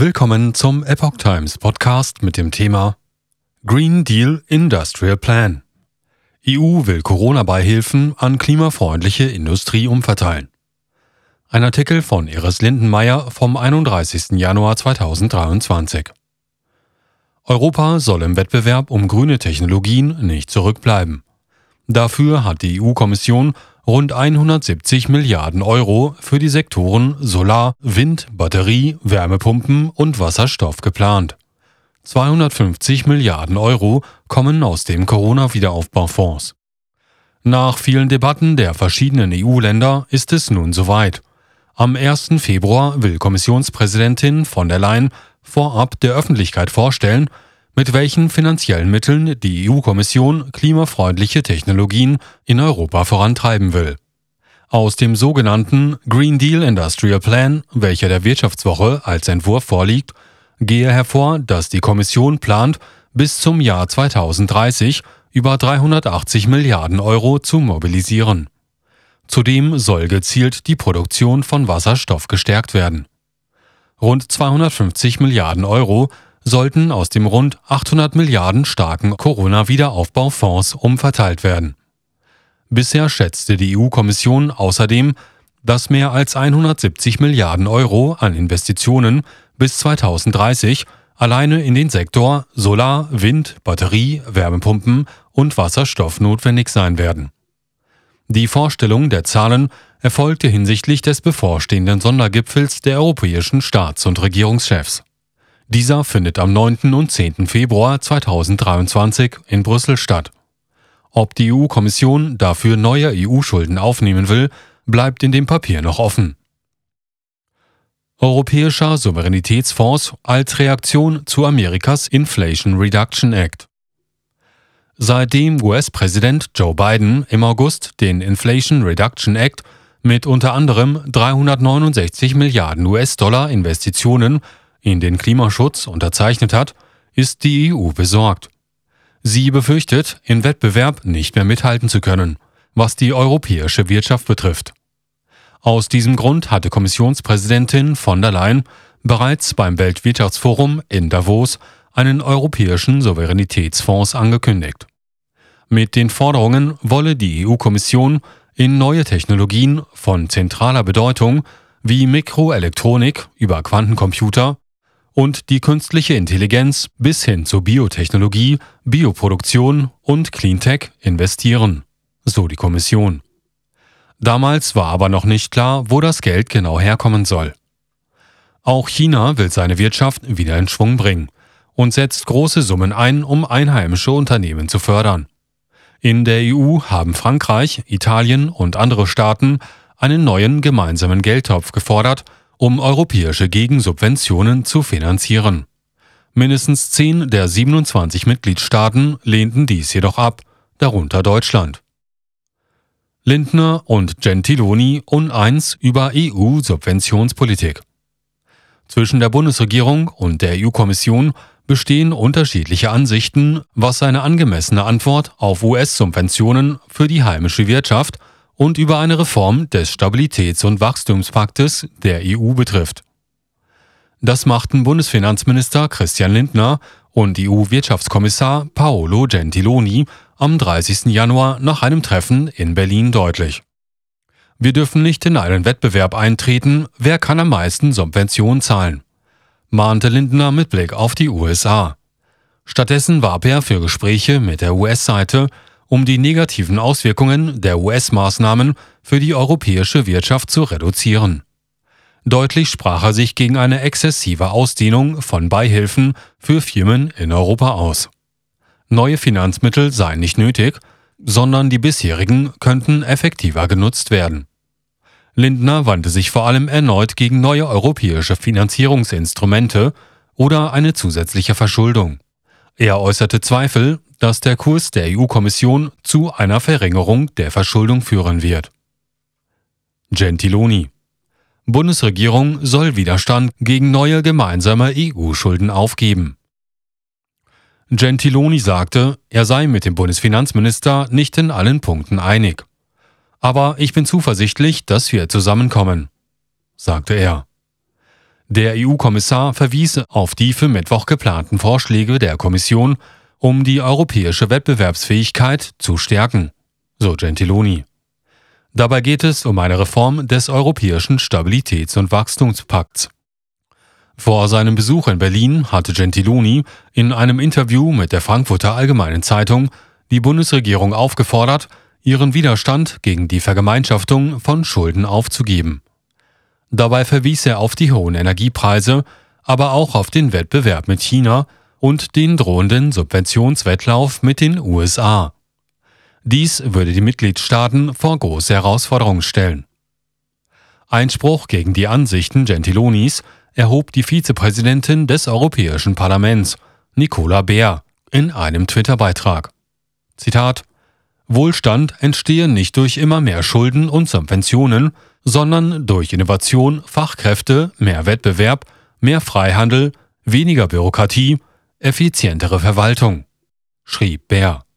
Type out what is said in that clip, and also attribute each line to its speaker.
Speaker 1: Willkommen zum Epoch Times Podcast mit dem Thema Green Deal Industrial Plan. EU will Corona-Beihilfen an klimafreundliche Industrie umverteilen. Ein Artikel von Iris Lindenmeier vom 31. Januar 2023. Europa soll im Wettbewerb um grüne Technologien nicht zurückbleiben. Dafür hat die EU-Kommission rund 170 Milliarden Euro für die Sektoren Solar, Wind, Batterie, Wärmepumpen und Wasserstoff geplant. 250 Milliarden Euro kommen aus dem Corona-Wiederaufbaufonds. Nach vielen Debatten der verschiedenen EU-Länder ist es nun soweit. Am 1. Februar will Kommissionspräsidentin von der Leyen vorab der Öffentlichkeit vorstellen, mit welchen finanziellen Mitteln die EU-Kommission klimafreundliche Technologien in Europa vorantreiben will. Aus dem sogenannten Green Deal Industrial Plan, welcher der Wirtschaftswoche als Entwurf vorliegt, gehe hervor, dass die Kommission plant, bis zum Jahr 2030 über 380 Milliarden Euro zu mobilisieren. Zudem soll gezielt die Produktion von Wasserstoff gestärkt werden. Rund 250 Milliarden Euro sollten aus dem rund 800 Milliarden starken Corona-Wiederaufbaufonds umverteilt werden. Bisher schätzte die EU-Kommission außerdem, dass mehr als 170 Milliarden Euro an Investitionen bis 2030 alleine in den Sektor Solar, Wind, Batterie, Wärmepumpen und Wasserstoff notwendig sein werden. Die Vorstellung der Zahlen erfolgte hinsichtlich des bevorstehenden Sondergipfels der europäischen Staats- und Regierungschefs. Dieser findet am 9. und 10. Februar 2023 in Brüssel statt. Ob die EU-Kommission dafür neue EU-Schulden aufnehmen will, bleibt in dem Papier noch offen. Europäischer Souveränitätsfonds als Reaktion zu Amerikas Inflation Reduction Act. Seitdem US-Präsident Joe Biden im August den Inflation Reduction Act mit unter anderem 369 Milliarden US-Dollar Investitionen in den Klimaschutz unterzeichnet hat, ist die EU besorgt. Sie befürchtet, im Wettbewerb nicht mehr mithalten zu können, was die europäische Wirtschaft betrifft. Aus diesem Grund hatte Kommissionspräsidentin von der Leyen bereits beim Weltwirtschaftsforum in Davos einen europäischen Souveränitätsfonds angekündigt. Mit den Forderungen wolle die EU-Kommission in neue Technologien von zentraler Bedeutung wie Mikroelektronik über Quantencomputer und die künstliche Intelligenz bis hin zu Biotechnologie, Bioproduktion und Cleantech investieren, so die Kommission. Damals war aber noch nicht klar, wo das Geld genau herkommen soll. Auch China will seine Wirtschaft wieder in Schwung bringen und setzt große Summen ein, um einheimische Unternehmen zu fördern. In der EU haben Frankreich, Italien und andere Staaten einen neuen gemeinsamen Geldtopf gefordert, um europäische Gegensubventionen zu finanzieren. Mindestens zehn der 27 Mitgliedstaaten lehnten dies jedoch ab, darunter Deutschland. Lindner und Gentiloni uneins über EU-Subventionspolitik. Zwischen der Bundesregierung und der EU-Kommission bestehen unterschiedliche Ansichten, was eine angemessene Antwort auf US-Subventionen für die heimische Wirtschaft und über eine Reform des Stabilitäts- und Wachstumspaktes der EU betrifft. Das machten Bundesfinanzminister Christian Lindner und EU-Wirtschaftskommissar Paolo Gentiloni am 30. Januar nach einem Treffen in Berlin deutlich. Wir dürfen nicht in einen Wettbewerb eintreten, wer kann am meisten Subventionen zahlen, mahnte Lindner mit Blick auf die USA. Stattdessen warb er für Gespräche mit der US-Seite um die negativen Auswirkungen der US-Maßnahmen für die europäische Wirtschaft zu reduzieren. Deutlich sprach er sich gegen eine exzessive Ausdehnung von Beihilfen für Firmen in Europa aus. Neue Finanzmittel seien nicht nötig, sondern die bisherigen könnten effektiver genutzt werden. Lindner wandte sich vor allem erneut gegen neue europäische Finanzierungsinstrumente oder eine zusätzliche Verschuldung. Er äußerte Zweifel, dass der Kurs der EU-Kommission zu einer Verringerung der Verschuldung führen wird. Gentiloni Bundesregierung soll Widerstand gegen neue gemeinsame EU-Schulden aufgeben. Gentiloni sagte, er sei mit dem Bundesfinanzminister nicht in allen Punkten einig. Aber ich bin zuversichtlich, dass wir zusammenkommen, sagte er. Der EU-Kommissar verwies auf die für Mittwoch geplanten Vorschläge der Kommission, um die europäische Wettbewerbsfähigkeit zu stärken, so Gentiloni. Dabei geht es um eine Reform des europäischen Stabilitäts- und Wachstumspakts. Vor seinem Besuch in Berlin hatte Gentiloni in einem Interview mit der Frankfurter Allgemeinen Zeitung die Bundesregierung aufgefordert, ihren Widerstand gegen die Vergemeinschaftung von Schulden aufzugeben. Dabei verwies er auf die hohen Energiepreise, aber auch auf den Wettbewerb mit China und den drohenden Subventionswettlauf mit den USA. Dies würde die Mitgliedstaaten vor große Herausforderungen stellen. Einspruch gegen die Ansichten Gentilonis erhob die Vizepräsidentin des Europäischen Parlaments, Nicola Beer, in einem Twitter-Beitrag. Zitat Wohlstand entstehe nicht durch immer mehr Schulden und Subventionen, sondern durch Innovation, Fachkräfte, mehr Wettbewerb, mehr Freihandel, weniger Bürokratie, effizientere Verwaltung, schrieb Bär.